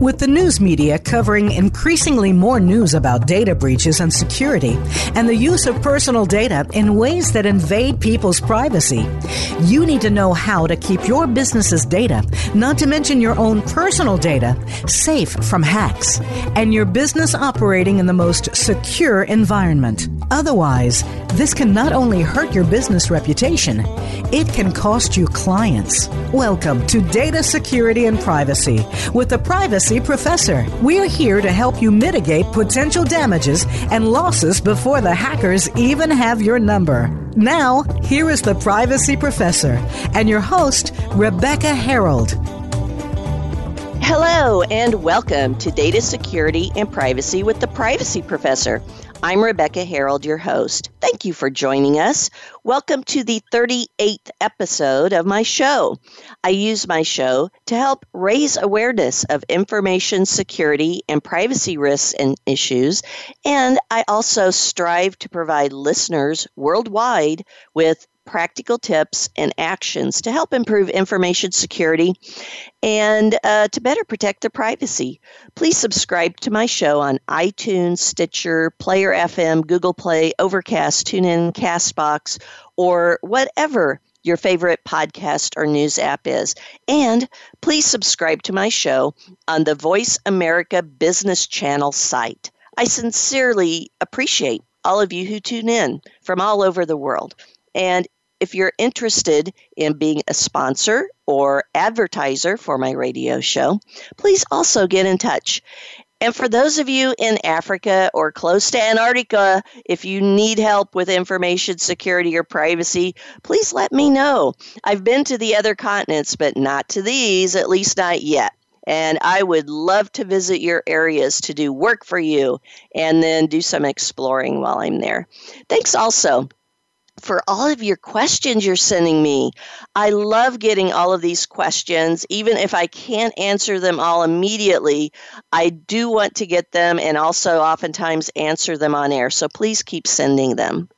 With the news media covering increasingly more news about data breaches and security, and the use of personal data in ways that invade people's privacy, you need to know how to keep your business's data, not to mention your own personal data, safe from hacks, and your business operating in the most secure environment. Otherwise, this can not only hurt your business reputation, it can cost you clients. Welcome to Data Security and Privacy with the Privacy Professor. We're here to help you mitigate potential damages and losses before the hackers even have your number. Now, here is the Privacy Professor and your host, Rebecca Herold. Hello, and welcome to Data Security and Privacy with the Privacy Professor. I'm Rebecca Herold, your host. Thank you for joining us. Welcome to the 38th episode of my show. I use my show to help raise awareness of information security and privacy risks and issues, and I also strive to provide listeners worldwide with practical tips and actions to help improve information security and uh, to better protect their privacy. Please subscribe to my show on iTunes, Stitcher, Player FM, Google Play, Overcast, TuneIn, Castbox, or whatever your favorite podcast or news app is. And please subscribe to my show on the Voice America Business Channel site. I sincerely appreciate all of you who tune in from all over the world. And if you're interested in being a sponsor or advertiser for my radio show, please also get in touch. And for those of you in Africa or close to Antarctica, if you need help with information security or privacy, please let me know. I've been to the other continents, but not to these, at least not yet. And I would love to visit your areas to do work for you and then do some exploring while I'm there. Thanks also for all of your questions you're sending me. I love getting all of these questions. Even if I can't answer them all immediately, I do want to get them and also oftentimes answer them on air. So please keep sending them.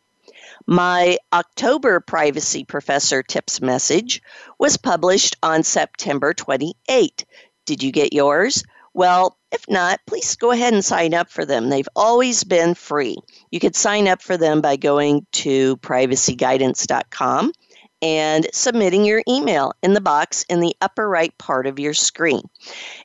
My October Privacy Professor Tips message was published on September 28. Did you get yours? Well, if not, please go ahead and sign up for them. They've always been free. You could sign up for them by going to privacyguidance.com and submitting your email in the box in the upper right part of your screen.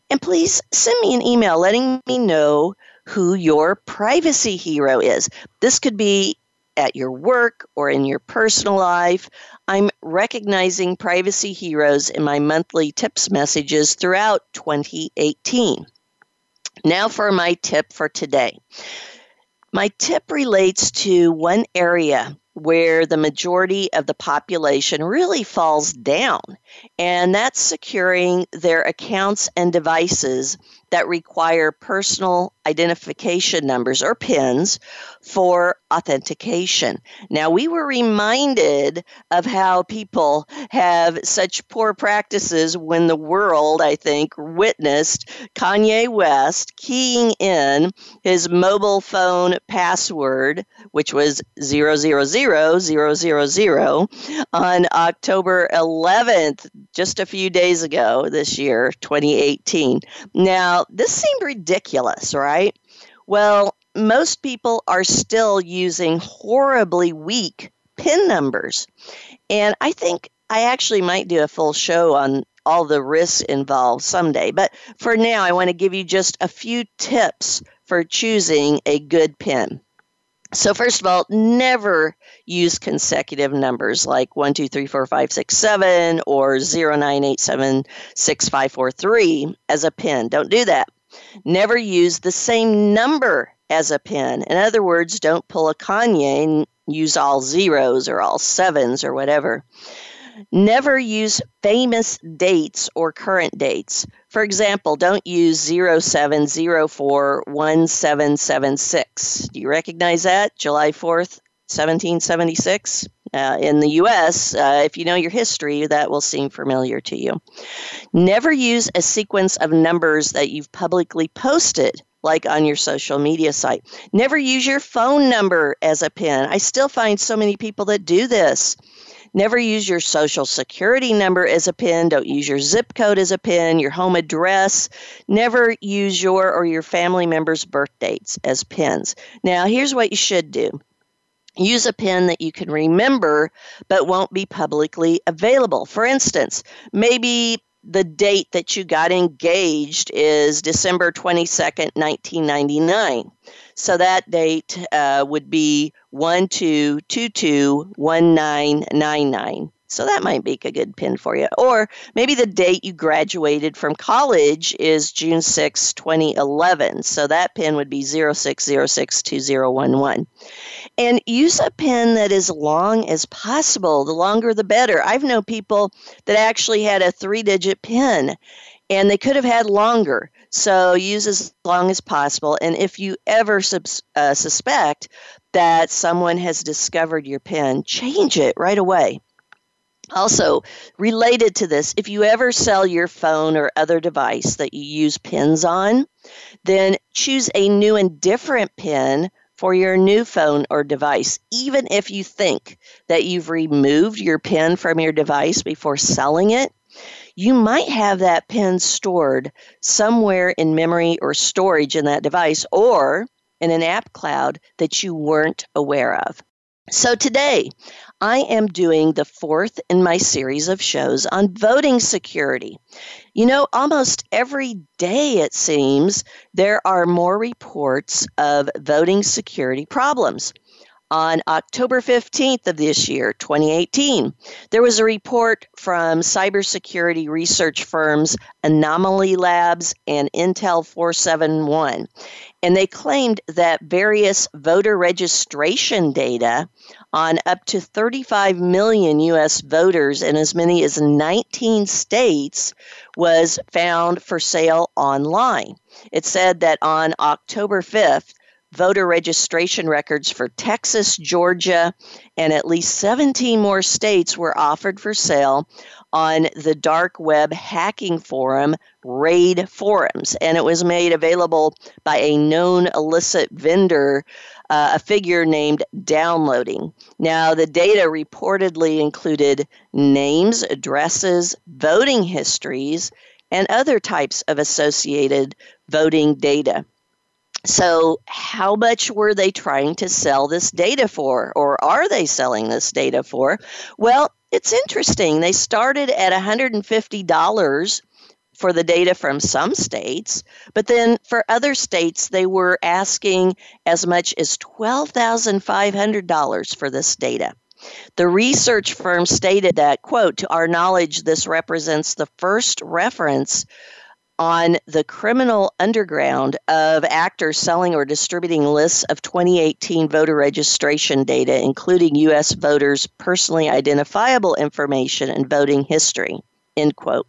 And please send me an email letting me know who your privacy hero is. This could be at your work or in your personal life. I'm recognizing privacy heroes in my monthly tips messages throughout 2018. Now for my tip for today. My tip relates to one area where the majority of the population really falls down, and that's securing their accounts and devices that require personal identification numbers or PINs for authentication. Now, we were reminded of how people have such poor practices when the world, I think, witnessed Kanye West keying in his mobile phone password, which was 000000 on October 11th, just a few days ago this year, 2018. Now, this seemed ridiculous, right? Well, most people are still using horribly weak PIN numbers. And I think I actually might do a full show on all the risks involved someday. But for now, I want to give you just a few tips for choosing a good PIN. So, first of all, never use consecutive numbers like 1, 2, 3, 4, 5, 6, 7 or 0, 9, 8, 7, 6, 5, 4, 3 as a PIN. Don't do that. Never use the same number as a pin. In other words, don't pull a Kanye and use all zeros or all sevens or whatever. Never use famous dates or current dates. For example, don't use 07041776. Do you recognize that? July 4th, 1776? Uh, in the US, uh, if you know your history, that will seem familiar to you. Never use a sequence of numbers that you've publicly posted like on your social media site. Never use your phone number as a pin. I still find so many people that do this. Never use your social security number as a PIN. Don't use your zip code as a PIN, your home address. Never use your or your family members' birth dates as PINs. Now, here's what you should do use a pin that you can remember but won't be publicly available. For instance, maybe the date that you got engaged is December 22nd, 1999. So that date uh, would be 12221999. So that might make a good pin for you. Or maybe the date you graduated from college is June 6, 2011. So that pin would be 06062011. And use a pin that is long as possible. The longer the better. I've known people that actually had a three digit pin and they could have had longer. So use as long as possible. And if you ever subs- uh, suspect that someone has discovered your pin, change it right away. Also, related to this, if you ever sell your phone or other device that you use pins on, then choose a new and different pin for your new phone or device, even if you think that you've removed your pin from your device before selling it. You might have that pin stored somewhere in memory or storage in that device or in an app cloud that you weren't aware of. So today, I am doing the fourth in my series of shows on voting security. You know, almost every day, it seems, there are more reports of voting security problems. On October 15th of this year, 2018, there was a report from cybersecurity research firms Anomali Labs and Intel 471 and they claimed that various voter registration data on up to 35 million U.S. voters in as many as 19 states was found for sale online. It said that on October 5th, voter registration records for Texas, Georgia, and at least 17 more states were offered for sale on the dark web hacking forum Raid Forums, and it was made available by a known illicit vendor, uh, a figure named Downloading. Now, the data reportedly included names, addresses, voting histories, and other types of associated voting data. So, how much were they trying to sell this data for, or are they selling this data for? Well, it's interesting. They started at $150 for the data from some states, but then for other states, they were asking as much as $12,500 for this data. The research firm stated that, quote, to our knowledge, this represents the first reference on the criminal underground of actors selling or distributing lists of 2018 voter registration data, including U.S. voters' personally identifiable information and voting history. End quote.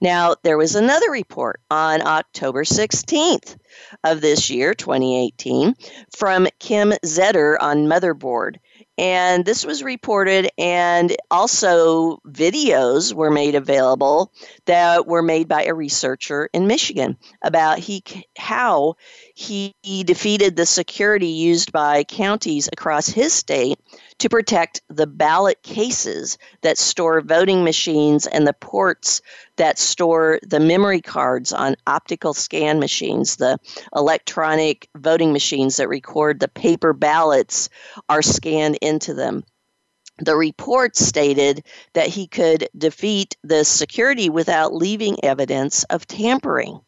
Now, there was another report on October 16th of this year, 2018, from Kim Zetter on Motherboard. And this was reported, and also videos were made available that were made by a researcher in Michigan about he, how he defeated the security used by counties across his state to protect the ballot cases that store voting machines and the ports that store the memory cards on optical scan machines. The electronic voting machines that record the paper ballots are scanned into them. The report stated that he could defeat the security without leaving evidence of tampering.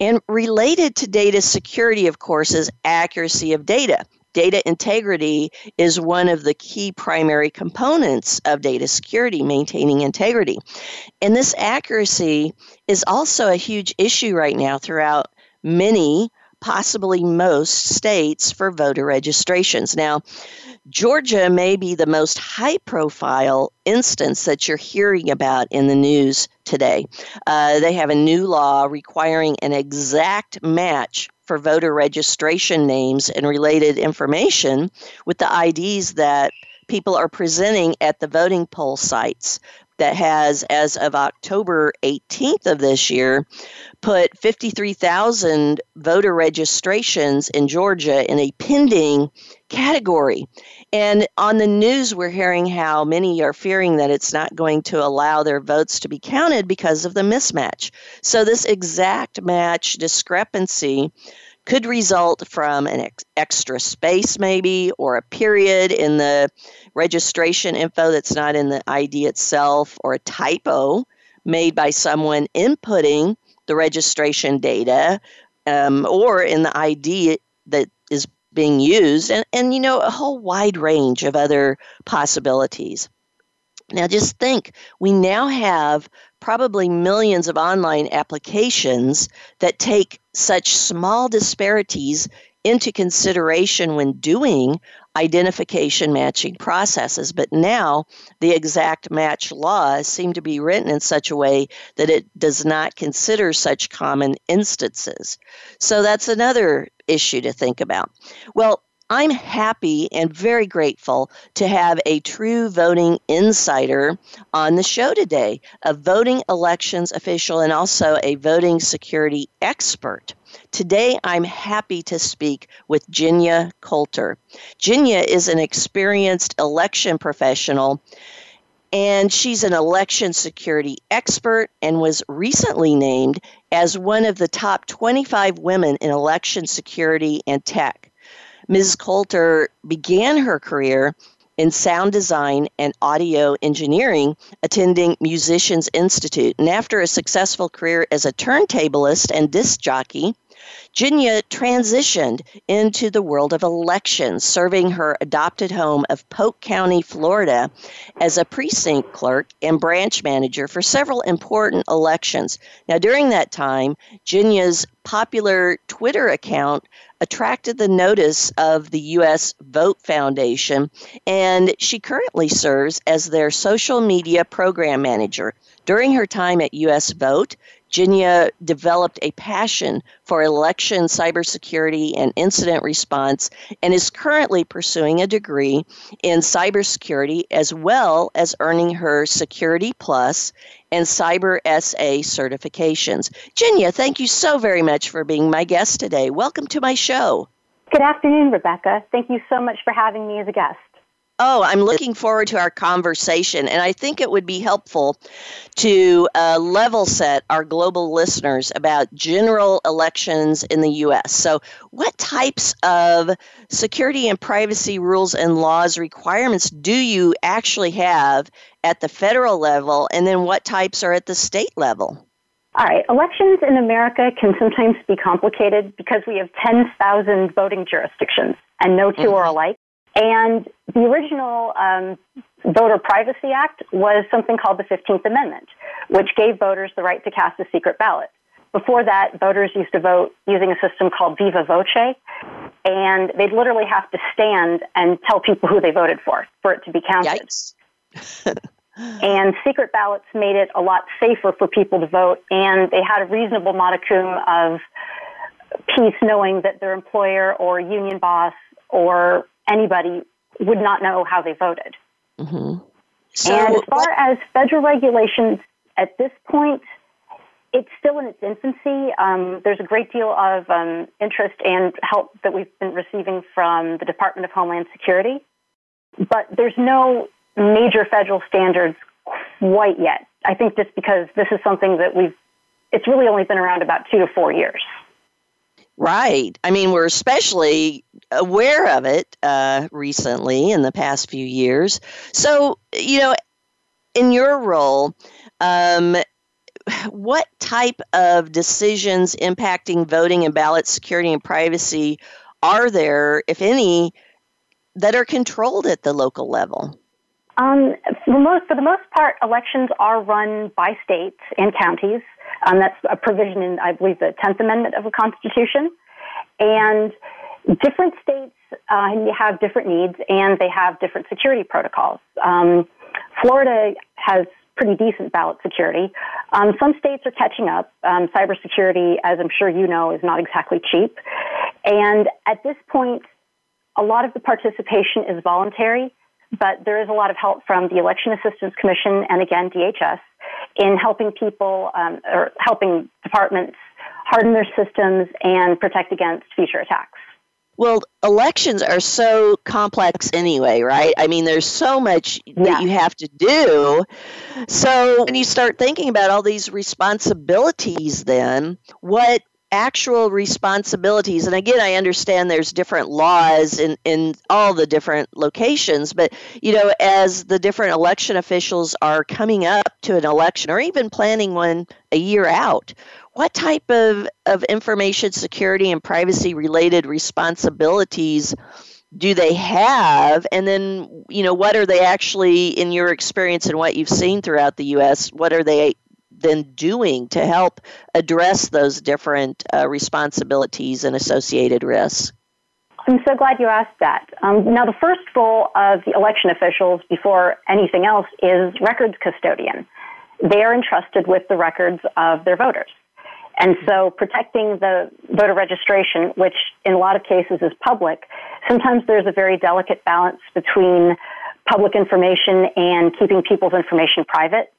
And related to data security, of course, is accuracy of data. Data integrity is one of the key primary components of data security, maintaining integrity. And this accuracy is also a huge issue right now throughout many, possibly most states for voter registrations. Now, Georgia may be the most high profile instance that you're hearing about in the news today. Uh, they have a new law requiring an exact match for voter registration names and related information with the IDs that people are presenting at the voting poll sites. that has, as of October 18th of this year, put 53,000 voter registrations in Georgia in a pending category. And on the news, we're hearing how many are fearing that it's not going to allow their votes to be counted because of the mismatch. So, this exact match discrepancy could result from an ex- extra space, maybe, or a period in the registration info that's not in the ID itself, or a typo made by someone inputting the registration data, um, or in the ID that is being used, and, and you know, a whole wide range of other possibilities. Now, just think we now have probably millions of online applications that take such small disparities into consideration when doing identification matching processes. But now the exact match laws seem to be written in such a way that it does not consider such common instances. So that's another issue to think about. Well, I'm happy and very grateful to have a true voting insider on the show today, a voting elections official and also a voting security expert. Today, I'm happy to speak with Genya Coulter. Genya is an experienced election professional and she's an election security expert and was recently named as one of the top 25 women in election security and tech. Ms. Coulter began her career in sound design and audio engineering, attending Musicians Institute. And after a successful career as a turntablist and disc jockey, Genya transitioned into the world of elections, serving her adopted home of Polk County, Florida, as a precinct clerk and branch manager for several important elections. Now, during that time, Genya's popular Twitter account attracted the notice of the U.S. Vote Foundation, and she currently serves as their social media program manager. During her time at U.S. Vote, Genya developed a passion for election cybersecurity and incident response and is currently pursuing a degree in cybersecurity as well as earning her Security Plus and CySA certifications. Genya, thank you so very much for being my guest today. Welcome to my show. Good afternoon, Rebecca. Thank you so much for having me as a guest. Oh, I'm looking forward to our conversation. And I think it would be helpful to uh, level set our global listeners about general elections in the U.S. So, what types of security and privacy rules and laws requirements do you actually have at the federal level? And then what types are at the state level? All right, elections in America can sometimes be complicated because we have 10,000 voting jurisdictions and no 2 mm-hmm. are alike. And the original um, Voter Privacy Act was something called the 15th Amendment, which gave voters the right to cast a secret ballot. Before that, voters used to vote using a system called viva voce, and they'd literally have to stand and tell people who they voted for for it to be counted. and secret ballots made it a lot safer for people to vote, and they had a reasonable modicum of peace knowing that their employer or union boss or anybody would not know how they voted. Mm-hmm. So, and as far what, as federal regulations at this point, it's still in its infancy. Um, there's a great deal of um, interest and help that we've been receiving from the Department of Homeland Security, but there's no major federal standards quite yet. I think just because this is something that we've, it's really only been around about two to four years. Right. I mean, we're especially aware of it uh, recently in the past few years. So, you know, in your role, um, what type of decisions impacting voting and ballot security and privacy are there, if any, that are controlled at the local level? Um, for, most, for the most part, elections are run by states and counties. Um, that's a provision in, I believe, the 10th Amendment of the Constitution. And different states uh, have different needs and they have different security protocols. Um, Florida has pretty decent ballot security. Um, some states are catching up. Um, cybersecurity, as I'm sure you know, is not exactly cheap. And at this point, a lot of the participation is voluntary. but there is a lot of help from the Election Assistance Commission and again DHS in helping people um, or helping departments harden their systems and protect against future attacks. Well, elections are so complex anyway, right? I mean, there's so much yeah. that you have to do. So when you start thinking about all these responsibilities, then what actual responsibilities. And again i understand there's different laws in, in all the different locations but you know as the different election officials are coming up to an election or even planning one a year out what type of, of information security and privacy related responsibilities do they have? And then you know what are they actually in your experience and what you've seen throughout the us what are they then doing to help address those different uh, responsibilities and associated risks? I'm so glad you asked that. Um, now, the first role of the election officials before anything else is records custodian. They are entrusted with the records of their voters. And so protecting the voter registration, which in a lot of cases is public, sometimes there's a very delicate balance between public information and keeping people's information private.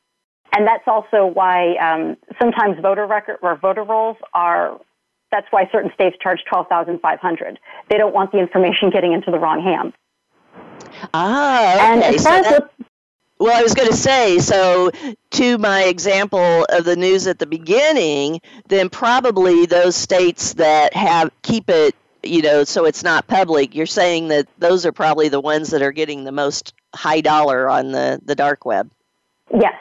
And that's also why um, sometimes voter record or voter rolls are. That's why certain states charge twelve thousand five hundred. They don't want the information getting into the wrong hands. Ah, okay. And as far so as the, well, I was going to say, so to my example of the news at the beginning, then probably those states that have keep it, you know, so it's not public. You're saying that those are probably the ones that are getting the most high dollar on the the dark web. Yes,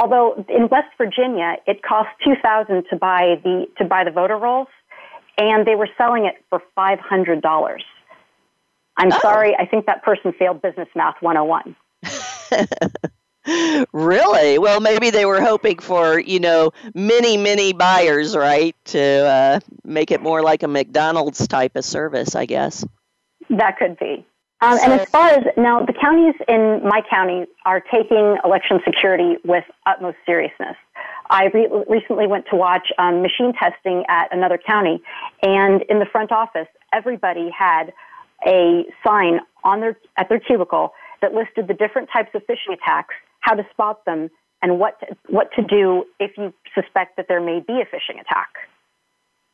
Although in West Virginia, it cost two thousand to buy the to buy the voter rolls, and they were selling it for five hundred dollars. I'm oh. sorry, I think that person failed business math 101. really? Well, maybe they were hoping for, you know, many, many buyers, right? To uh, make it more like a McDonald's type of service, I guess. That could be. Um, and as far as now, the counties in my county are taking election security with utmost seriousness. I re- recently went to watch um, machine testing at another county, and in the front office, everybody had a sign on their at their cubicle that listed the different types of phishing attacks, how to spot them, and what to, what to do if you suspect that there may be a phishing attack.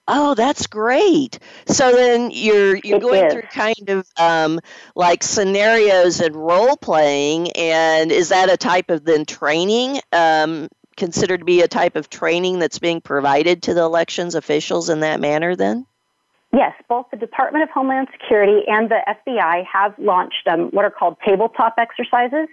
Oh, that's great. So then you're you're it going is. through kind of um, like scenarios and role playing, and is that a type of then training? Um, considered to be a type of training that's being provided to the elections officials in that manner then? Yes, both the Department of Homeland Security and the FBI have launched um, what are called tabletop exercises.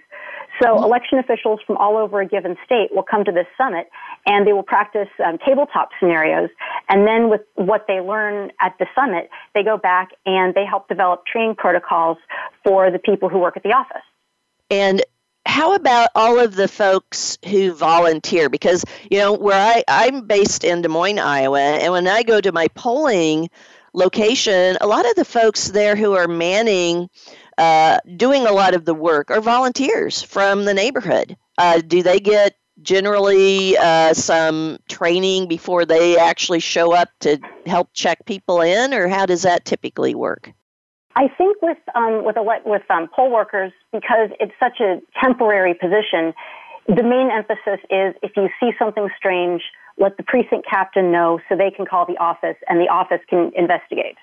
So election officials from all over a given state will come to this summit and they will practice um, tabletop scenarios. And then with what they learn at the summit, they go back and they help develop training protocols for the people who work at the office. And how about all of the folks who volunteer? Because, you know, where I, I'm based in Des Moines, Iowa, and when I go to my polling location, a lot of the folks there who are manning, uh, doing a lot of the work are volunteers from the neighborhood. Uh, do they get generally uh, some training before they actually show up to help check people in, or how does that typically work? I think with um, with with um, poll workers because it's such a temporary position. The main emphasis is if you see something strange, let the precinct captain know so they can call the office and the office can investigate.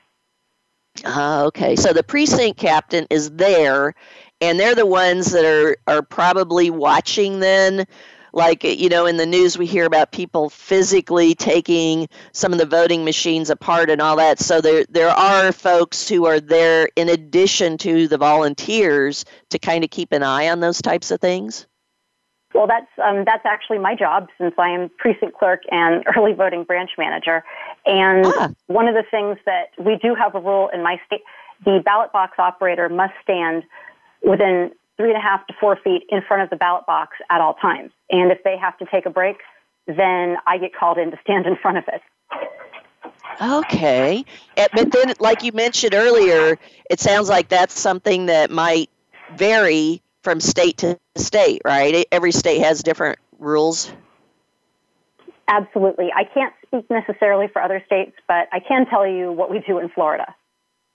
Uh, okay, so the precinct captain is there, and they're the ones that are are probably watching then? Like you know in the news we hear about people physically taking some of the voting machines apart and all that. So there there are folks who are there in addition to the volunteers to kind of keep an eye on those types of things well, that's um, that's actually my job since I am precinct clerk and early voting branch manager. And ah. one of the things that we do have a rule in my state: the ballot box operator must stand within three and a half to four feet in front of the ballot box at all times. And if they have to take a break, then I get called in to stand in front of it. Okay. Eh, but then, like you mentioned earlier, it sounds like that's something that might vary from state to state, right? Every state has different rules. Absolutely. I can't speak necessarily for other states, but I can tell you what we do in Florida.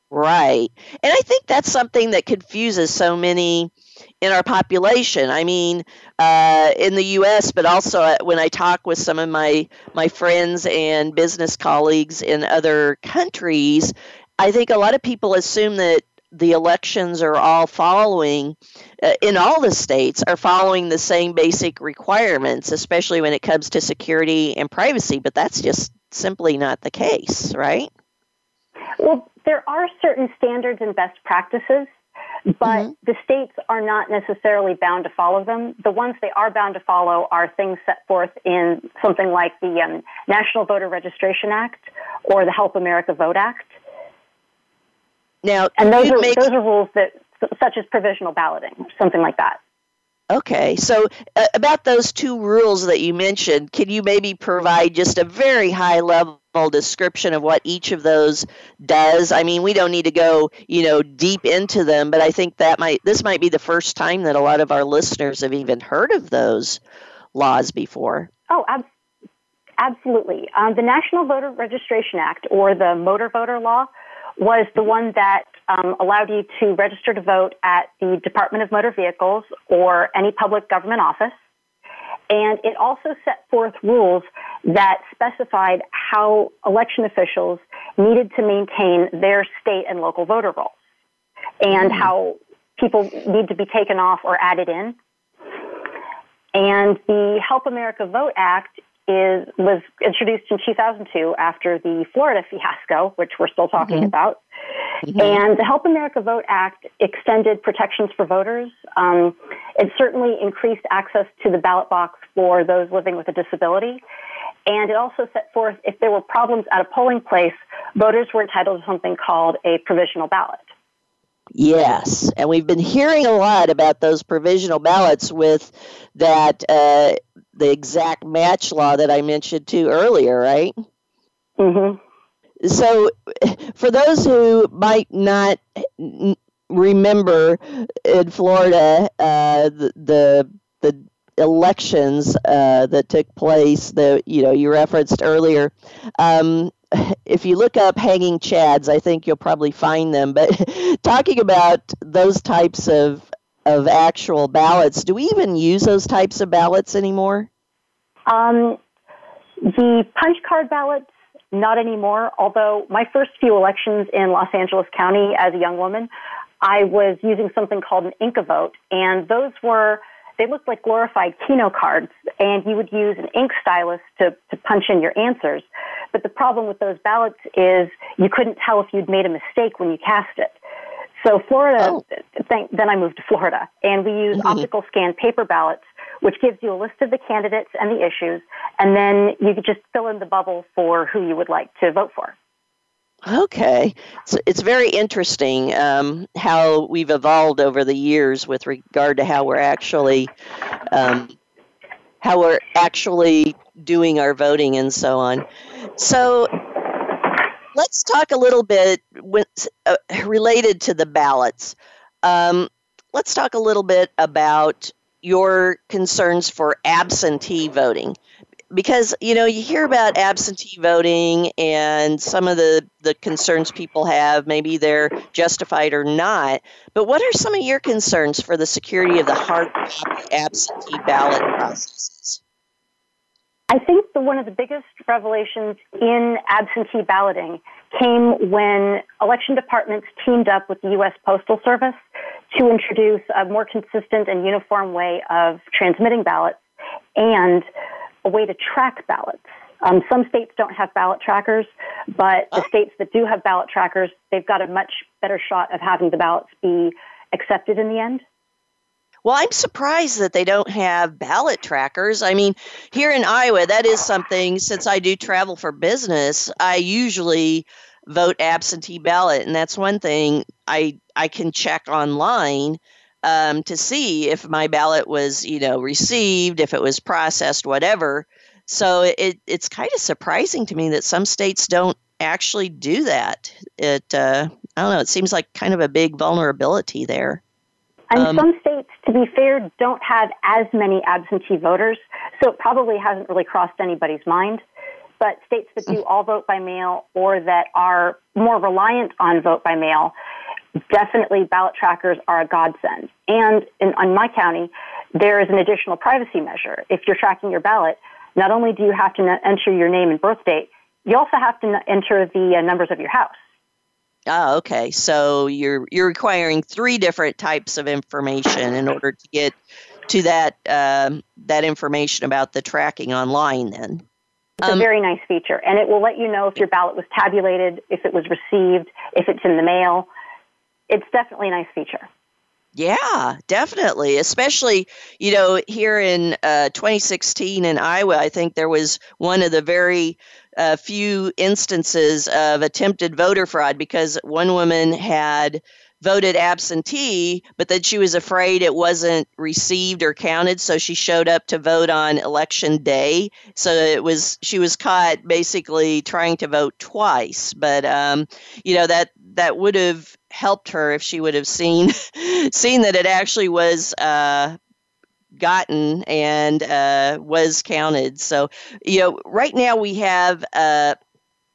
Right. And I think that's something that confuses so many in our population. I mean, uh, in the U.S., but also uh, when I talk with some of my my friends and business colleagues in other countries, I think a lot of people assume that the elections are all following uh, in all the states are following the same basic requirements especially when it comes to security and privacy but that's just simply not the case right well there are certain standards and best practices but mm-hmm. the states are not necessarily bound to follow them. The ones they are bound to follow are things set forth in something like the um, National Voter Registration Act or the Help America Vote Act. Now, and those are make... those are rules that such as provisional balloting, something like that. Okay, so uh, about those two rules that you mentioned, can you maybe provide just a very high level description of what each of those does? I mean, we don't need to go, you know, deep into them, but I think that might this might be the first time that a lot of our listeners have even heard of those laws before. Oh, ab- absolutely. Um, the National Voter Registration Act, or the Motor Voter Law, was the one that um, allowed you to register to vote at the Department of Motor Vehicles or any public government office. And it also set forth rules that specified how election officials needed to maintain their state and local voter rolls and mm-hmm. how people need to be taken off or added in. And the Help America Vote Act is was introduced in 2002 after the Florida fiasco, which we're still talking mm-hmm. about. Mm-hmm. And the Help America Vote Act extended protections for voters. Um, it certainly increased access to the ballot box for those living with a disability. And it also set forth if there were problems at a polling place, voters were entitled to something called a provisional ballot. Yes, and we've been hearing a lot about those provisional ballots with that uh, the exact match law that I mentioned to earlier, right? Mm-hmm. So, for those who might not remember in Florida, uh, the, the the elections uh, that took place that you know you referenced earlier. Um, if you look up hanging chads, I think you'll probably find them. But talking about those types of of actual ballots, do we even use those types of ballots anymore? Um, the punch card ballots, not anymore. Although my first few elections in Los Angeles County as a young woman, I was using something called an InkaVote, and those were they looked like glorified Keno cards, and you would use an ink stylus to, to punch in your answers. But the problem with those ballots is you couldn't tell if you'd made a mistake when you cast it. So Florida, oh. th- then I moved to Florida, and we use mm-hmm. optical scan paper ballots, which gives you a list of the candidates and the issues, and then you could just fill in the bubble for who you would like to vote for. Okay, so it's very interesting um, how we've evolved over the years with regard to how we're actually um, how we're actually doing our voting and so on. So let's talk a little bit with, uh, related to the ballots. Um, let's talk a little bit about your concerns for absentee voting because you know you hear about absentee voting and some of the the concerns people have maybe they're justified or not but what are some of your concerns for the security of the hard copy absentee ballot processes i think the, one of the biggest revelations in absentee balloting came when election departments teamed up with the U.S. Postal Service to introduce a more consistent and uniform way of transmitting ballots and a way to track ballots. Um, some states don't have ballot trackers, but the states that do have ballot trackers, they've got a much better shot of having the ballots be accepted in the end. Well, I'm surprised that they don't have ballot trackers. I mean, here in Iowa, that is something, since I do travel for business, I usually vote absentee ballot. And that's one thing I, I can check online um, to see if my ballot was, you know, received, if it was processed, whatever. So it, it's kind of surprising to me that some states don't actually do that. It uh, I don't know. It seems like kind of a big vulnerability there. And um, some states, to be fair, don't have as many absentee voters, so it probably hasn't really crossed anybody's mind. but states that do all vote by mail or that are more reliant on vote by mail, definitely ballot trackers are a godsend. And in, my county, there is an additional privacy measure. If you're tracking your ballot, not only do you have to enter your name and birth date, you also have to enter the uh, numbers of your house. Oh, okay. So you're you're requiring three different types of information in order to get to that um, that information about the tracking online. Then it's um, a very nice feature, and it will let you know if your ballot was tabulated, if it was received, if it's in the mail. It's definitely a nice feature. Yeah, definitely. Especially, you know, here in uh, 2016 in Iowa, I think there was one of the very uh, few instances of attempted voter fraud because one woman had voted absentee, but that she was afraid it wasn't received or counted, so she showed up to vote on election day. So it was she was caught basically trying to vote twice. But um, you know that that would have helped her if she would have seen seen that it actually was uh, gotten and uh, was counted. So you know, right now we have uh,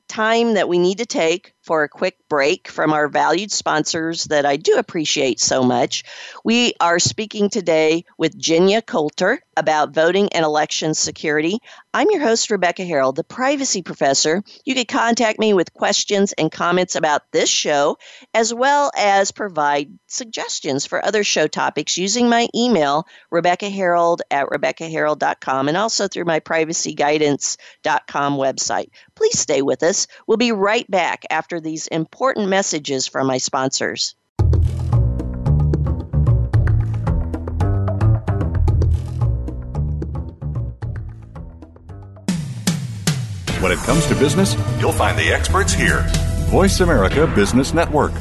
time that we need to take for a quick break from our valued sponsors that I do appreciate so much. We are speaking today with Genya Coulter about voting and election security. I'm your host, Rebecca Herold, the privacy professor. You can contact me with questions and comments about this show, as well as provide suggestions for other show topics using my email, Rebecca Herold at RebeccaHerold.com, and also through my privacyguidance.com website. Please stay with us. We'll be right back after after these important messages from my sponsors. When it comes to business, you'll find the experts here. Voice America Business Network.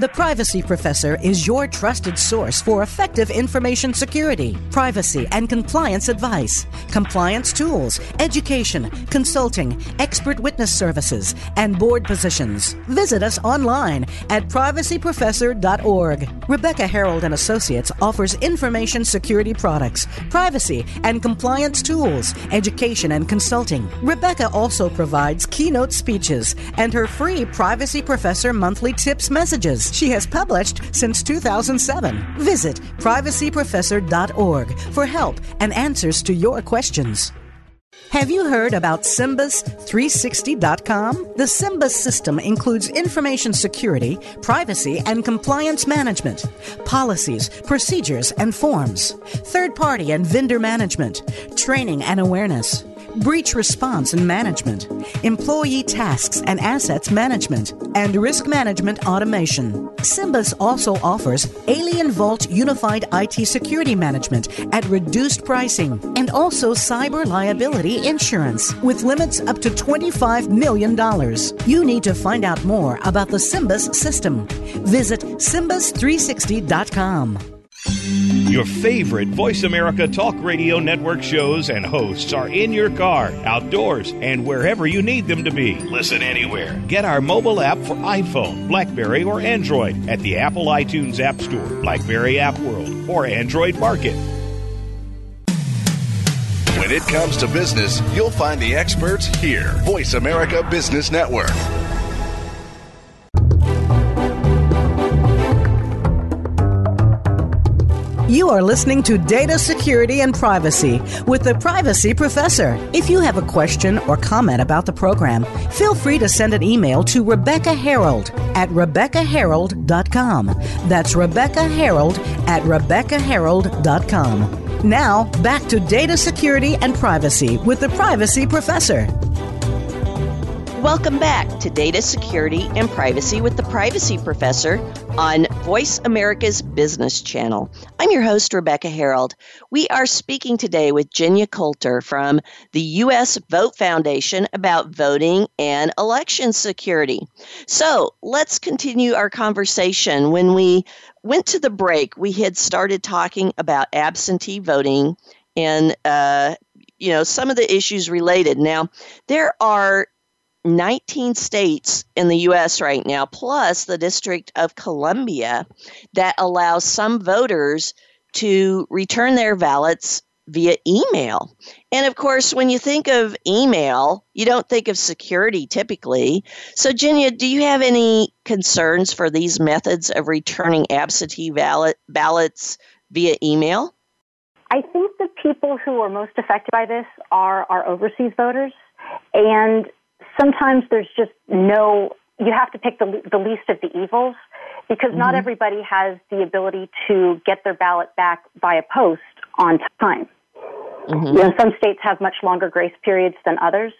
The Privacy Professor is your trusted source for effective information security, privacy, and compliance advice, compliance tools, education, consulting, expert witness services, and board positions. Visit us online at privacyprofessor.org. Rebecca Herold and Associates offers information security products, privacy and compliance tools, education and consulting. Rebecca also provides keynote speeches and her free Privacy Professor monthly tips messages she has published since 2007. Visit privacyprofessor.org for help and answers to your questions. Have you heard about SIMBUS360.com? The SIMBUS system includes information security, privacy, and compliance management, policies, procedures, and forms, third party and vendor management, training and awareness breach response and management, employee tasks and assets management, and risk management automation. SIMBUS also offers Alien Vault Unified IT Security Management at reduced pricing and also cyber liability insurance with limits up to $25 million. You need to find out more about the SIMBUS system. Visit SIMBUS360.com. Your favorite Voice America Talk Radio Network shows and hosts are in your car, outdoors, and wherever you need them to be. Listen anywhere. Get our mobile app for iPhone, Blackberry, or Android at the Apple iTunes App Store, Blackberry App World, or Android Market. When it comes to business, you'll find the experts here. Voice America Business Network. You are listening to Data Security and Privacy with the Privacy Professor. If you have a question or comment about the program, feel free to send an email to Rebecca Herold at RebeccaHerold.com. That's Rebecca Herold at RebeccaHerold.com. Now, back to Data Security and Privacy with the Privacy Professor. Welcome back to Data Security and Privacy with the Privacy Professor on Voice America's Business Channel. I'm your host, Rebecca Herold. We are speaking today with Genya Coulter from the U.S. Vote Foundation about voting and election security. So let's continue our conversation. When we went to the break, we had started talking about absentee voting and uh, you know some of the issues related. Now there are 19 states in the US right now, plus the District of Columbia, that allows some voters to return their ballots via email. And of course, when you think of email, you don't think of security typically. So, Genya, do you have any concerns for these methods of returning absentee ballot, ballots via email? I think the people who are most affected by this are our overseas voters. And sometimes there's just no, you have to pick the, the least of the evils because mm-hmm. not everybody has the ability to get their ballot back via post on time. Mm-hmm. You know, some states have much longer grace periods than others.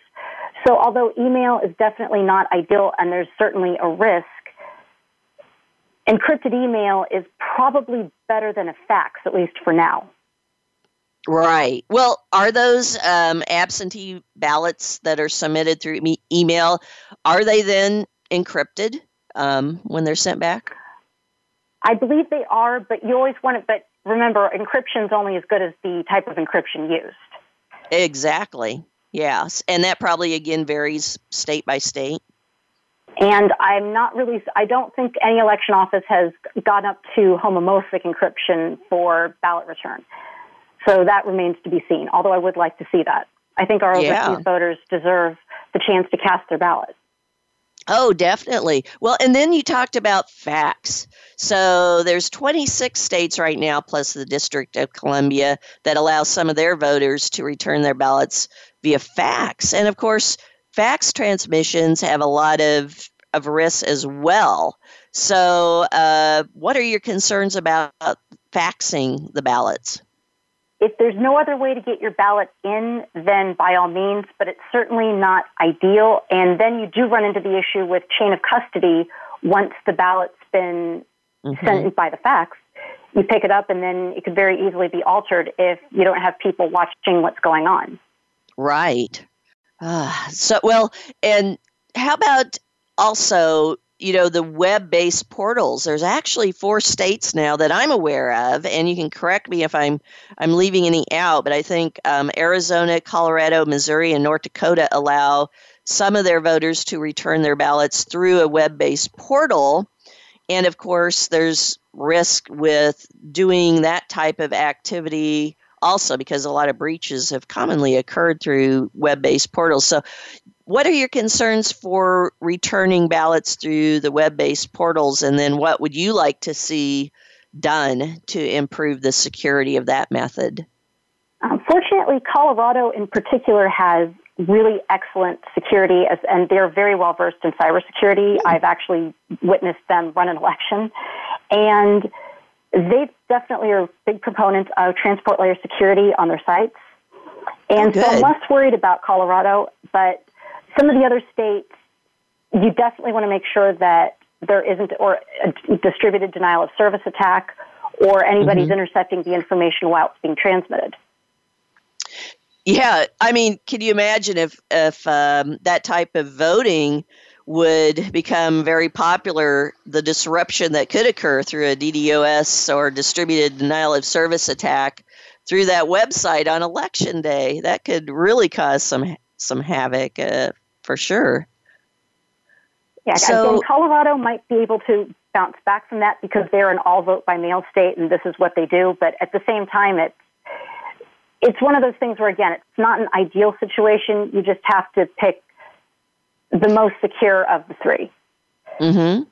So, although email is definitely not ideal and there's certainly a risk, encrypted email is probably better than a fax, at least for now. Right. Well, are those um, absentee ballots that are submitted through e- email, are they then encrypted um, when they're sent back? I believe they are, but you always want it. But remember, encryption is only as good as the type of encryption used. Exactly. Yes, and that probably again varies state by state. And I'm not really, I don't think any election office has gone up to homomorphic encryption for ballot return. So that remains to be seen, although I would like to see that. I think our overseas yeah. voters deserve the chance to cast their ballot. Oh, definitely. Well, and then you talked about fax. So there's 26 states right now, plus the District of Columbia, that allow some of their voters to return their ballots via fax. And of course, fax transmissions have a lot of, of risks as well. So, uh, what are your concerns about faxing the ballots? If there's no other way to get your ballot in, then by all means, but it's certainly not ideal. And then you do run into the issue with chain of custody once the ballot's been mm-hmm. sent by the fax. You pick it up, and then it could very easily be altered if you don't have people watching what's going on. Right. Uh, so, well, and how about also you know the web-based portals. There's actually four states now that i'm aware of and you can correct me if i'm i'm leaving any out but i think um, arizona colorado missouri and north dakota allow some of their voters to return their ballots through a web-based portal. And of course there's risk with doing that type of activity also because a lot of breaches have commonly occurred through web-based portals. So what are your concerns for returning ballots through the web based portals? And then what would you like to see done to improve the security of that method? Unfortunately, Colorado in particular has really excellent security, as, and they're very well versed in cybersecurity. Mm-hmm. I've actually witnessed them run an election, and they definitely are big proponents of transport layer security on their sites. And oh, so I'm less worried about Colorado, but some of the other states, you definitely want to make sure that there isn't or a distributed denial of service attack or anybody's mm-hmm. intercepting the information while it's being transmitted. Yeah, I mean, can you imagine if if um, that type of voting would become very popular, the disruption that could occur through a DDoS or distributed denial of service attack through that website on election day, that could really cause some some havoc uh, for sure. Yeah, so, again, Colorado might be able to bounce back from that because they're an all vote by mail state and this is what they do. But at the same time, it's it's one of those things where again, it's not an ideal situation. You just have to pick the most secure of the 3 Mm-hmm.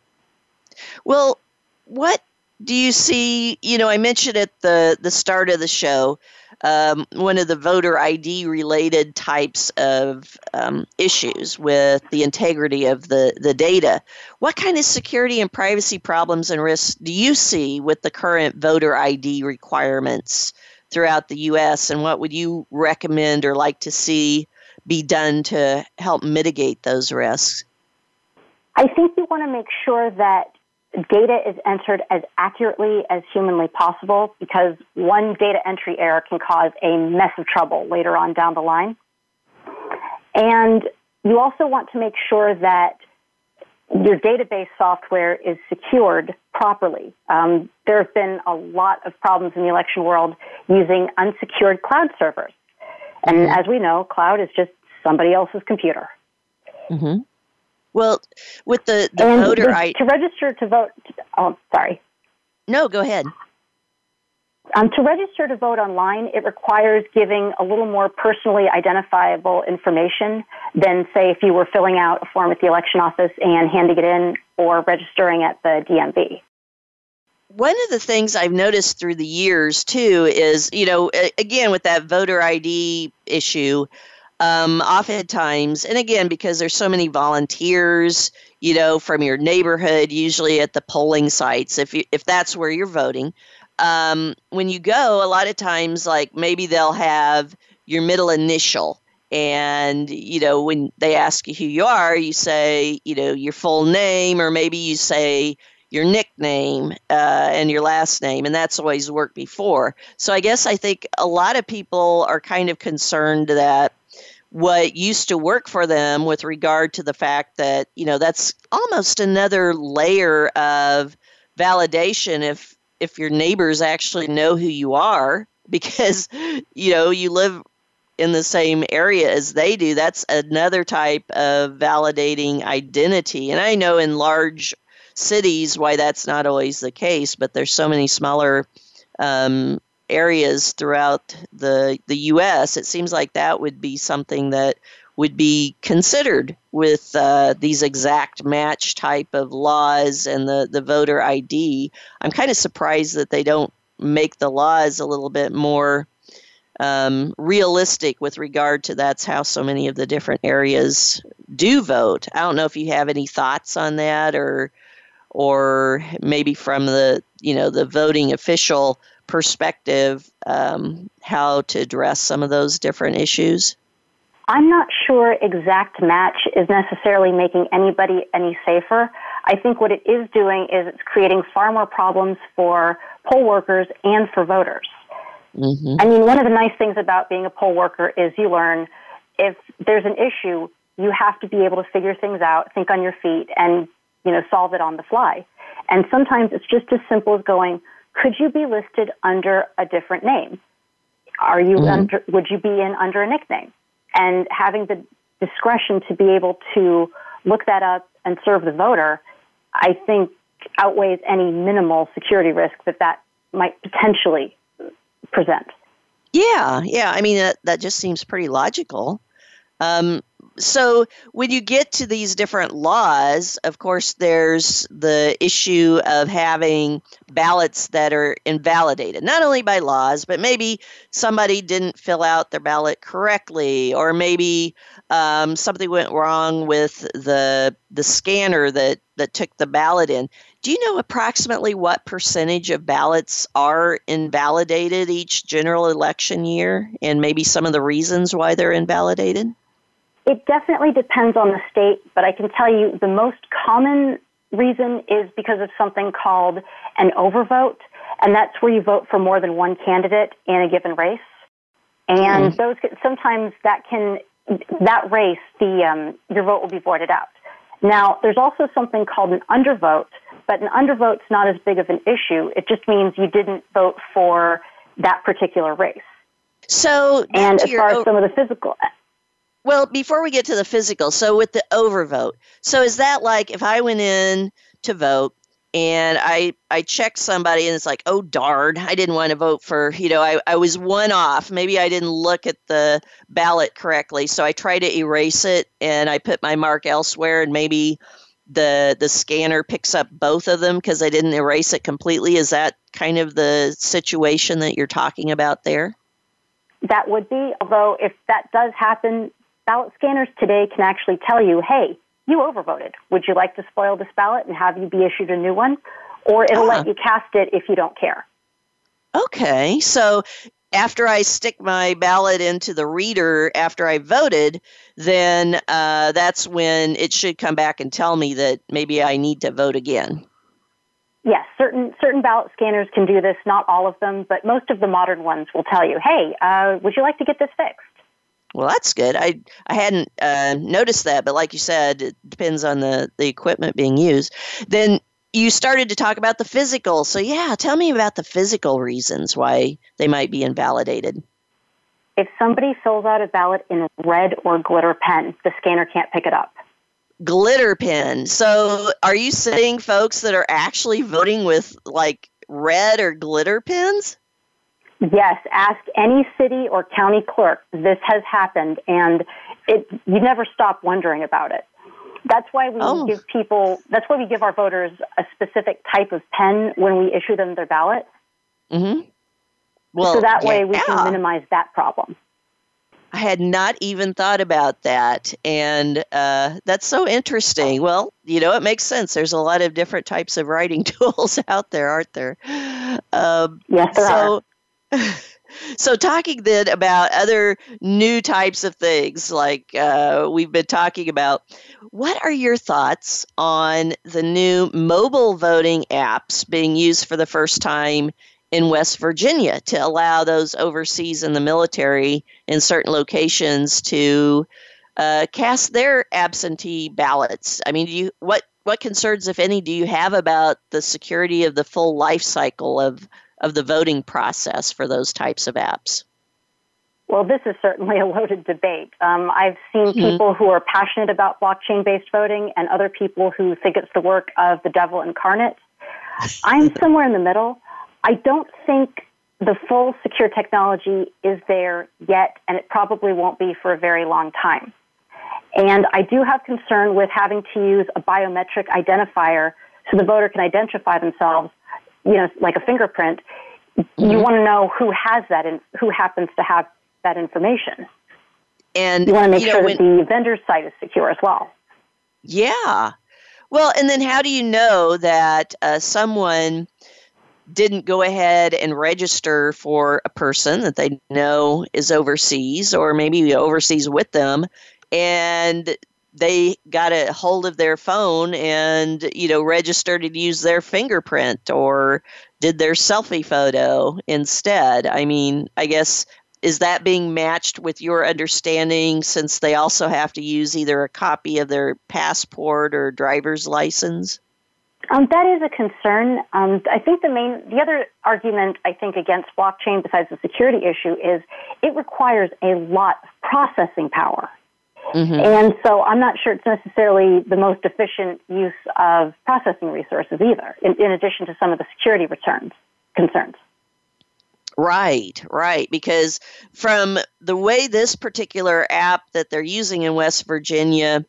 Well, what do you see? You know, I mentioned at the the start of the show um, one of the voter ID related types of um, issues with the integrity of the, the data. What kind of security and privacy problems and risks do you see with the current voter ID requirements throughout the U.S., and what would you recommend or like to see be done to help mitigate those risks? I think you want to make sure that data is entered as accurately as humanly possible because one data entry error can cause a mess of trouble later on down the line. And you also want to make sure that your database software is secured properly. Um, there have been a lot of problems in the election world using unsecured cloud servers. And mm-hmm. as we know, cloud is just somebody else's computer. Mm-hmm. Well, with the, the voter I to register to vote. Oh, sorry. No, go ahead. Um, to register to vote online, it requires giving a little more personally identifiable information than, say, if you were filling out a form at the election office and handing it in or registering at the DMV. One of the things I've noticed through the years, too, is, you know, again, with that voter ID issue, um, oftentimes, and again, because there's so many volunteers, you know, from your neighborhood, usually at the polling sites, if you, if that's where you're voting, um, when you go, a lot of times, like maybe they'll have your middle initial. And, you know, when they ask you who you are, you say, you know, your full name, or maybe you say your nickname uh, and your last name. And that's always worked before. So I guess I think a lot of people are kind of concerned that what used to work for them with regard to the fact that, you know, that's almost another layer of validation if if your neighbors actually know who you are because you know you live in the same area as they do that's another type of validating identity. And i know in large cities why that's not always the case but there's so many smaller um, areas throughout the the us it seems like that would be something that would be considered with uh, these exact match type of laws and the, the voter ID. I'm kind of surprised that they don't make the laws a little bit more um, realistic with regard to that's how so many of the different areas do vote. I don't know if you have any thoughts on that or or maybe from the you know the voting official perspective um, how to address some of those different issues. I'm not sure exact match is necessarily making anybody any safer. I think what it is doing is it's creating far more problems for poll workers and for voters. Mm-hmm. I mean, one of the nice things about being a poll worker is you learn if there's an issue, you have to be able to figure things out, think on your feet, and you know solve it on the fly. And sometimes it's just as simple as going, could you be listed under a different name? Are you mm-hmm. under, would you be in under a nickname? and having the discretion to be able to look that up and serve the voter, I think outweighs any minimal security risk that that might potentially present. Yeah, yeah. I mean, that, that just seems pretty logical. Um, so when you get to these different laws, of course, there's the issue of having ballots that are invalidated, not only by laws, but maybe somebody didn't fill out their ballot correctly, or maybe um, something went wrong with the the scanner that that took the ballot in. Do you know approximately what percentage of ballots are invalidated each general election year, and maybe some of the reasons why they're invalidated? It definitely depends on the state, but I can tell you the most common reason is because of something called an overvote, and that's where you vote for more than one candidate in a given race. And mm. those sometimes that can that race the um, your vote will be voided out. Now, there's also something called an undervote, but an undervote's not as big of an issue. It just means you didn't vote for that particular race. So, and as far as some of the physical well, before we get to the physical, so with the overvote, so is that like if I went in to vote and I I checked somebody and it's like, oh darn, I didn't want to vote for, you know, I, I was one off. Maybe I didn't look at the ballot correctly. So I try to erase it and I put my mark elsewhere and maybe the the scanner picks up both of them because I didn't erase it completely. Is that kind of the situation that you're talking about there? That would be, although if that does happen, ballot scanners today can actually tell you, hey, you overvoted. Would you like to spoil this ballot and have you be issued a new one? Or it'll let ah. you cast it if you don't care. Okay, so after I stick my ballot into the reader after I voted, then uh, that's when it should come back and tell me that maybe I need to vote again. Yes, certain certain ballot scanners can do this. Not all of them, but most of the modern ones will tell you, "Hey, uh, would you like to get this fixed?" Well, that's good. I I hadn't uh, noticed that, but like you said, it depends on the the equipment being used. Then you started to talk about the physical. So yeah, tell me about the physical reasons why they might be invalidated. If somebody fills out a ballot in red or glitter pen, the scanner can't pick it up. Glitter pen. So are you saying folks that are actually voting with like red or glitter pens? Yes, ask any city or county clerk. This has happened, and it you never stop wondering about it. That's why we oh. give people. That's why we give our voters a specific type of pen when we issue them their ballot. Mm-hmm. Well, so that way we can minimize that problem. I had not even thought about that. And uh, that's so interesting. Well, you know, it makes sense. There's a lot of different types of writing tools out there, aren't there? Um, yes, there so, are. So, talking then about other new types of things, like uh, we've been talking about, what are your thoughts on the new mobile voting apps being used for the first time in West Virginia to allow those overseas in the military in certain locations to uh, cast their absentee ballots. I mean, do you what what concerns, if any, do you have about the security of the full life cycle of of the voting process for those types of apps? Well, this is certainly a loaded debate. Um, I've seen mm-hmm. people who are passionate about blockchain based voting and other people who think it's the work of the devil incarnate. I'm somewhere in the middle. I don't think the full secure technology is there yet, and it probably won't be for a very long time. And I do have concern with having to use a biometric identifier so the voter can identify themselves, you know, like a fingerprint. Mm-hmm. You want to know who has that and who happens to have that information. And you want to make sure know, that the vendor's site is secure as well. Yeah. Well, and then how do you know that uh, someone didn't go ahead and register for a person that they know is overseas or maybe overseas with them and they got a hold of their phone and you know registered to use their fingerprint or did their selfie photo instead i mean i guess is that being matched with your understanding since they also have to use either a copy of their passport or driver's license um, that is a concern. Um, I think the main, the other argument I think against blockchain, besides the security issue, is it requires a lot of processing power. Mm-hmm. And so I'm not sure it's necessarily the most efficient use of processing resources either, in, in addition to some of the security returns concerns. Right, right. Because from the way this particular app that they're using in West Virginia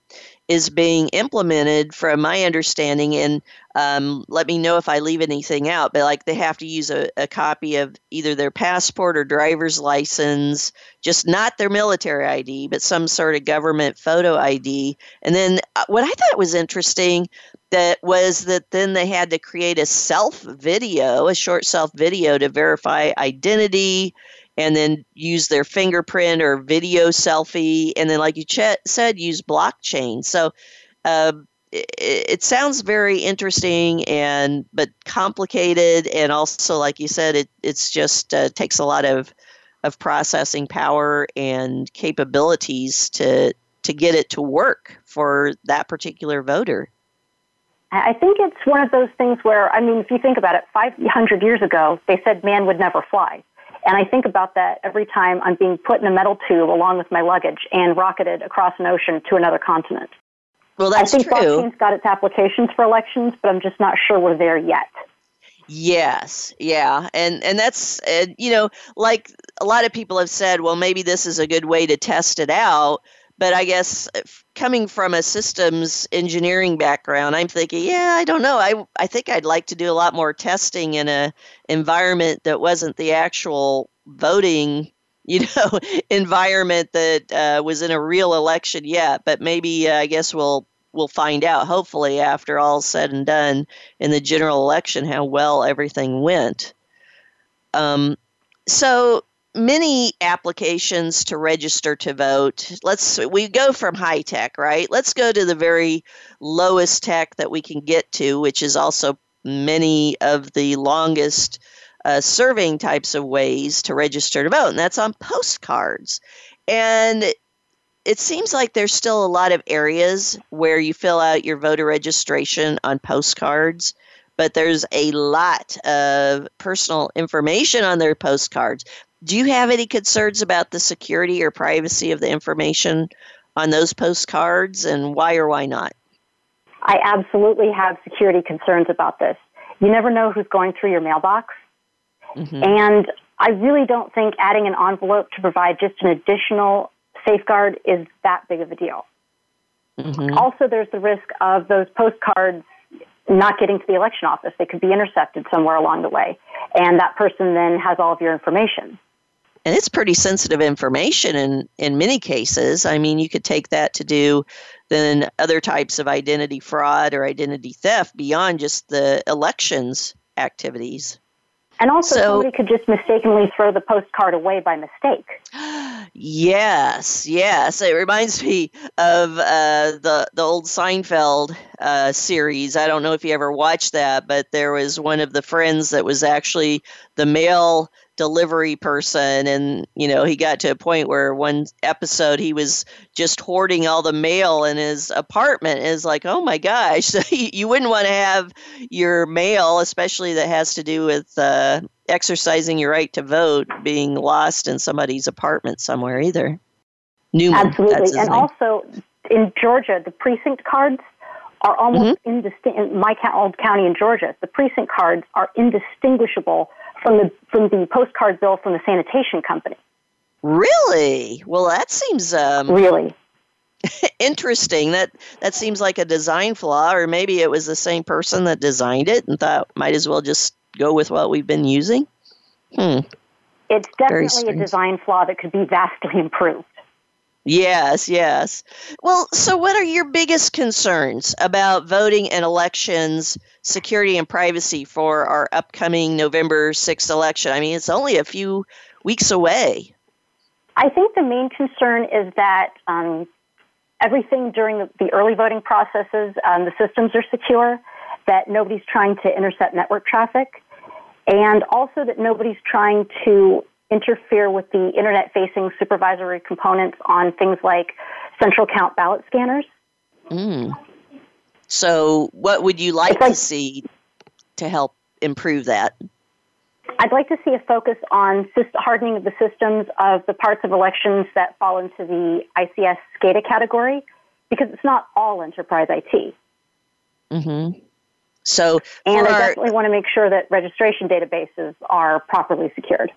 is being implemented, from my understanding, and um, let me know if I leave anything out, but like they have to use a, a copy of either their passport or driver's license, just not their military ID, but some sort of government photo ID. And then uh, what I thought was interesting that was that then they had to create a self video, a short self video to verify identity and then use their fingerprint or video selfie, and then, like you ch- said, use blockchain. So uh, it, it, sounds very interesting and but complicated, and also, like you said, it it's just uh, takes a lot of of processing power and capabilities to to get it to work for that particular voter. I think it's one of those things where, I mean, if you think about it, 500 years ago, they said man would never fly. And I think about that every time I'm being put in a metal tube along with my luggage and rocketed across an ocean to another continent. Well, that's I think true. blockchain's got its applications for elections, but I'm just not sure we're there yet. Yes, yeah, and and that's uh, you know like a lot of people have said, well, maybe this is a good way to test it out. But I guess uh, coming from a systems engineering background, I'm thinking, yeah, I don't know. I I think I'd like to do a lot more testing in a environment that wasn't the actual voting you know environment that uh, was in a real election yet but maybe uh, i guess we'll we'll find out hopefully after all's said and done in the general election how well everything went um, so many applications to register to vote. Let's we go from high tech, right? Let's go to the very lowest tech that we can get to, which is also many of the longest uh, serving types of ways to register to vote, and that's on postcards. And it seems like there's still a lot of areas where you fill out your voter registration on postcards but there's a lot of personal information on their postcards. Do you have any concerns about the security or privacy of the information on those postcards and why or why not? I absolutely have security concerns about this. You never know who's going through your mailbox. Mm-hmm. And I really don't think adding an envelope to provide just an additional safeguard is that big of a deal. Mm-hmm. Also, there's the risk of those postcards not getting to the election office. They could be intercepted somewhere along the way, and that person then has all of your information. And it's pretty sensitive information in, in many cases. I mean, you could take that to do then other types of identity fraud or identity theft beyond just the elections activities. And also, so, somebody could just mistakenly throw the postcard away by mistake. Yes, yes. It reminds me of uh, the the old Seinfeld uh, series. I don't know if you ever watched that, but there was one of the friends that was actually the male delivery person and you know he got to a point where one episode he was just hoarding all the mail in his apartment is like oh my gosh so you wouldn't want to have your mail especially that has to do with uh, exercising your right to vote being lost in somebody's apartment somewhere either Newman, absolutely and name. also in georgia the precinct cards are almost mm-hmm. indistinct in my old county in georgia the precinct cards are indistinguishable from the from the postcard bill from the sanitation company. Really? Well, that seems um, really interesting. That that seems like a design flaw, or maybe it was the same person that designed it and thought might as well just go with what we've been using. Hmm. It's definitely a design flaw that could be vastly improved. Yes, yes. Well, so what are your biggest concerns about voting and elections, security and privacy for our upcoming November 6th election? I mean, it's only a few weeks away. I think the main concern is that um, everything during the, the, early voting processes, um, the systems are secure, that nobody's trying to intercept network traffic, and also that nobody's trying to interfere with the internet facing supervisory components on things like central count ballot scanners. Mm. So, what would you like, like to see to help improve that? I'd like to see a focus on hardening of the systems of the parts of elections that fall into the ICS SCADA category because it's not all enterprise IT. Mm-hmm. So, and I definitely want to make sure that registration databases are properly secured.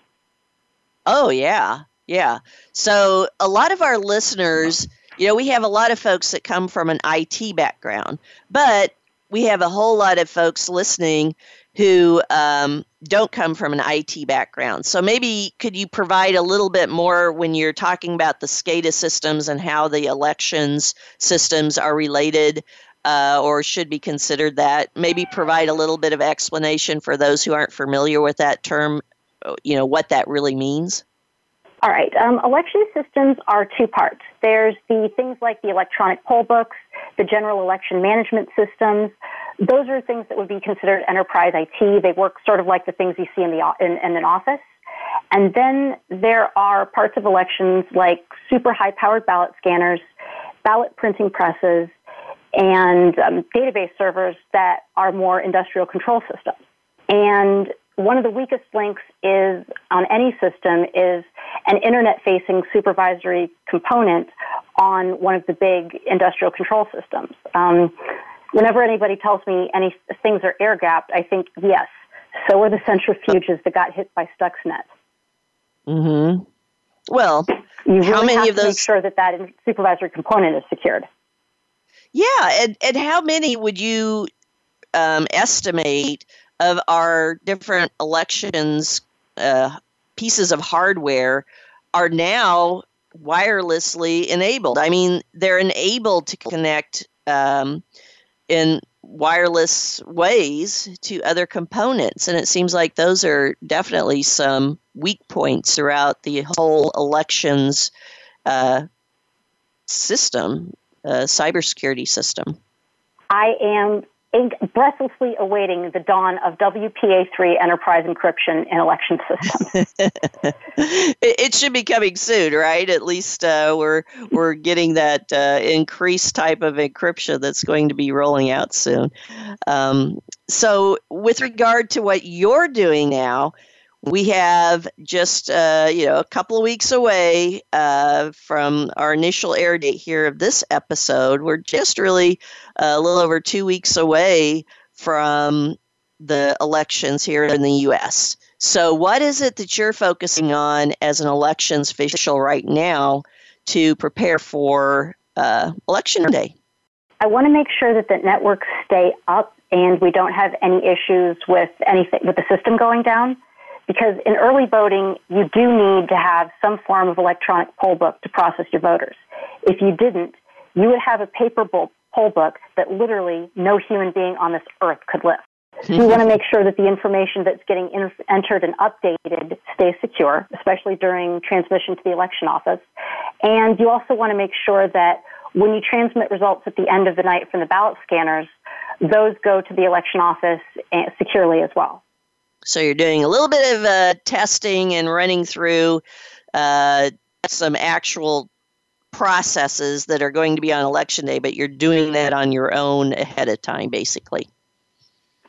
Oh, yeah. Yeah. So a lot of our listeners, you know, we have a lot of folks that come from an IT background, but we have a whole lot of folks listening who um, don't come from an IT background. So maybe could you provide a little bit more when you're talking about the SCADA systems and how the elections systems are related uh, or should be considered that? Maybe provide a little bit of explanation for those who aren't familiar with that term you know what that really means? All right. Um, election systems are two parts. There's the things like the electronic poll books, the general election management systems. Those are things that would be considered enterprise IT. They work sort of like the things you see in the in, in an office. And then there are parts of elections like super high-powered ballot scanners, ballot printing presses, and um, database servers that are more industrial control systems. And one of the weakest links is on any system is an internet facing supervisory component on one of the big industrial control systems. Um, whenever anybody tells me any things are air gapped, I think yes. So are the centrifuges that got hit by Stuxnet. Mm-hmm. Well, you really how many have of those? Make sure that that supervisory component is secured. Yeah, and, and how many would you um, estimate of our different elections uh, pieces of hardware are now wirelessly enabled. I mean, they're enabled to connect um, in wireless ways to other components. And it seems like those are definitely some weak points throughout the whole elections uh, system, uh, cybersecurity system. I am breathlessly awaiting the dawn of WPA3 enterprise encryption in election systems. it should be coming soon, right? At least uh, we're we're getting that uh, increased type of encryption that's going to be rolling out soon. Um, so, with regard to what you're doing now, we have just uh, you know a couple of weeks away uh, from our initial air date here of this episode. We're just really uh, a little over two weeks away from the elections here in the U.S. So, what is it that you're focusing on as an elections official right now to prepare for uh, election day? I want to make sure that the networks stay up and we don't have any issues with anything with the system going down. Because in early voting, you do need to have some form of electronic poll book to process your voters. If you didn't, you would have a paper poll book that literally no human being on this earth could lift. So you want to make sure that the information that's getting in- entered and updated stays secure, especially during transmission to the election office. And you also want to make sure that when you transmit results at the end of the night from the ballot scanners, those go to the election office eh, securely as well. So you're doing a little bit of uh, testing and running through uh, some actual processes that are going to be on election day, but you're doing that on your own ahead of time, basically.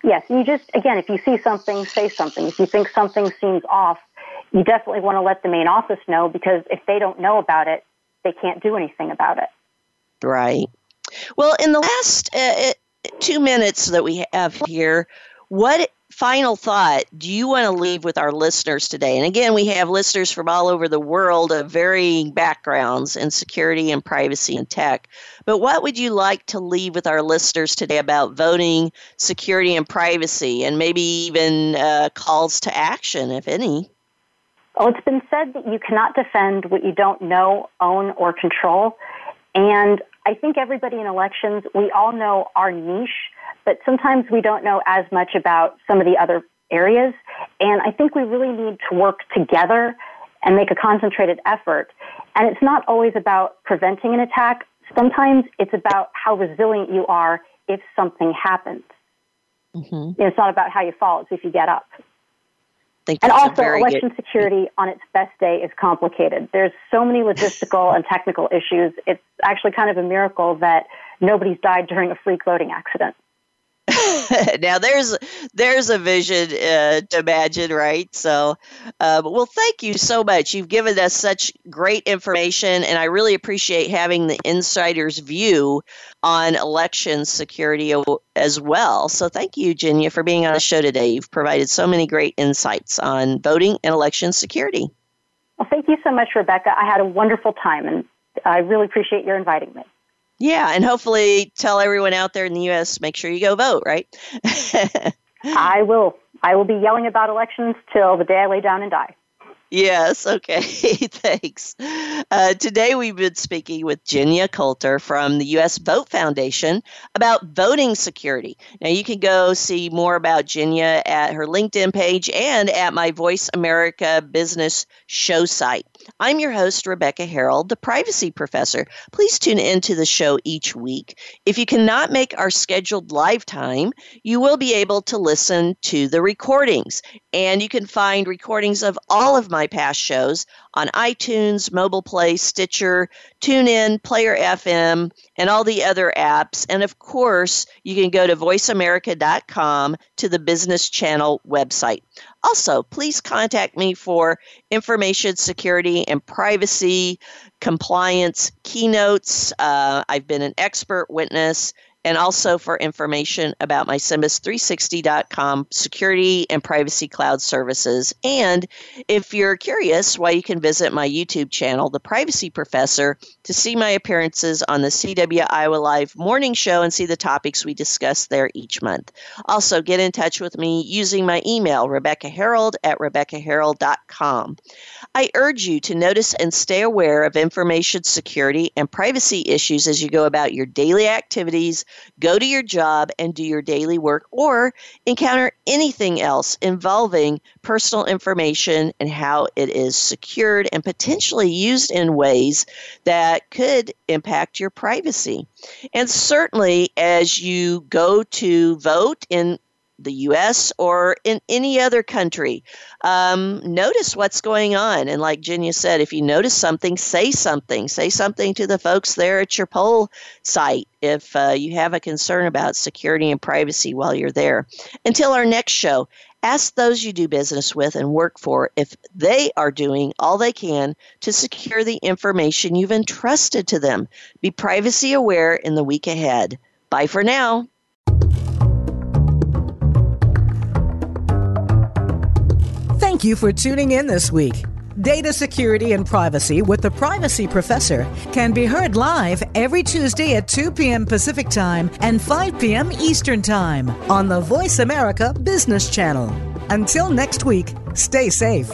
Yes, you just, again, if you see something, say something. If you think something seems off, you definitely want to let the main office know because if they don't know about it, they can't do anything about it. Right. Well, in the last uh, two minutes that we have here, what final thought do you want to leave with our listeners today? And again, we have listeners from all over the world of varying backgrounds in security and privacy and tech. But what would you like to leave with our listeners today about voting, security, and privacy, and maybe even uh, calls to action, if any? Well, it's been said that you cannot defend what you don't know, own, or control. And I think everybody in elections, we all know our niche, but sometimes we don't know as much about some of the other areas. And I think we really need to work together and make a concentrated effort. And it's not always about preventing an attack. Sometimes it's about how resilient you are if something happens. Mm-hmm. It's not about how you fall, it's if you get up and also, election good... security on its best day is complicated. There's so many logistical and technical issues. It's actually kind of a miracle that nobody's died during a freak voting accident. now there's there's a vision uh, to imagine, right? So, uh, well, thank you so much. You've given us such great information, and I really appreciate having the insider's view on election security as well. So, thank you, Genya, for being on the show today. You've provided so many great insights on voting and election security. Well, thank you so much, Rebecca. I had a wonderful time, and I really appreciate your inviting me. Yeah, and hopefully tell everyone out there in the U.S. make sure you go vote, right? I will. I will be yelling about elections till the day I lay down and die. Yes, okay, thanks. Uh, today we've been speaking with Genya Coulter from the U.S. Vote Foundation about voting security. Now you can go see more about Genya at her LinkedIn page and at my Voice America Business show site. I'm your host, Rebecca Herold, the privacy professor. Please tune into the show each week. If you cannot make our scheduled live time, you will be able to listen to the recordings. And you can find recordings of all of my past shows on iTunes, Mobile Play, Stitcher, TuneIn, Player FM, and all the other apps. And of course, you can go to voiceamerica.com to the Business Channel website. Also, please contact me for information security and privacy compliance keynotes. Uh, I've been an expert witness and also for information about my SIMBUS360.com security and privacy cloud services. And if you're curious, why you can visit my YouTube channel, The Privacy Professor, to see my appearances on the CW Iowa Live morning show and see the topics we discuss there each month. Also, get in touch with me using my email, Rebecca Herold at RebeccaHerold.com. I urge you to notice and stay aware of information security and privacy issues as you go about your daily activities, go to your job, and do your daily work, or encounter anything else involving personal information and how it is secured and potentially used in ways that could impact your privacy. And certainly, as you go to vote in the US or in any other country. Um, notice what's going on. And like Genya said, if you notice something, say something. Say something to the folks there at your poll site if uh, you have a concern about security and privacy while you're there. Until our next show, ask those you do business with and work for if they are doing all they can to secure the information you've entrusted to them. Be privacy aware in the week ahead. Bye for now. Thank you for tuning in this week. Data Security and Privacy with the Privacy Professor can be heard live every Tuesday at 2 p.m. Pacific Time and 5 p.m. Eastern Time on the Voice America Business Channel. Until next week, stay safe.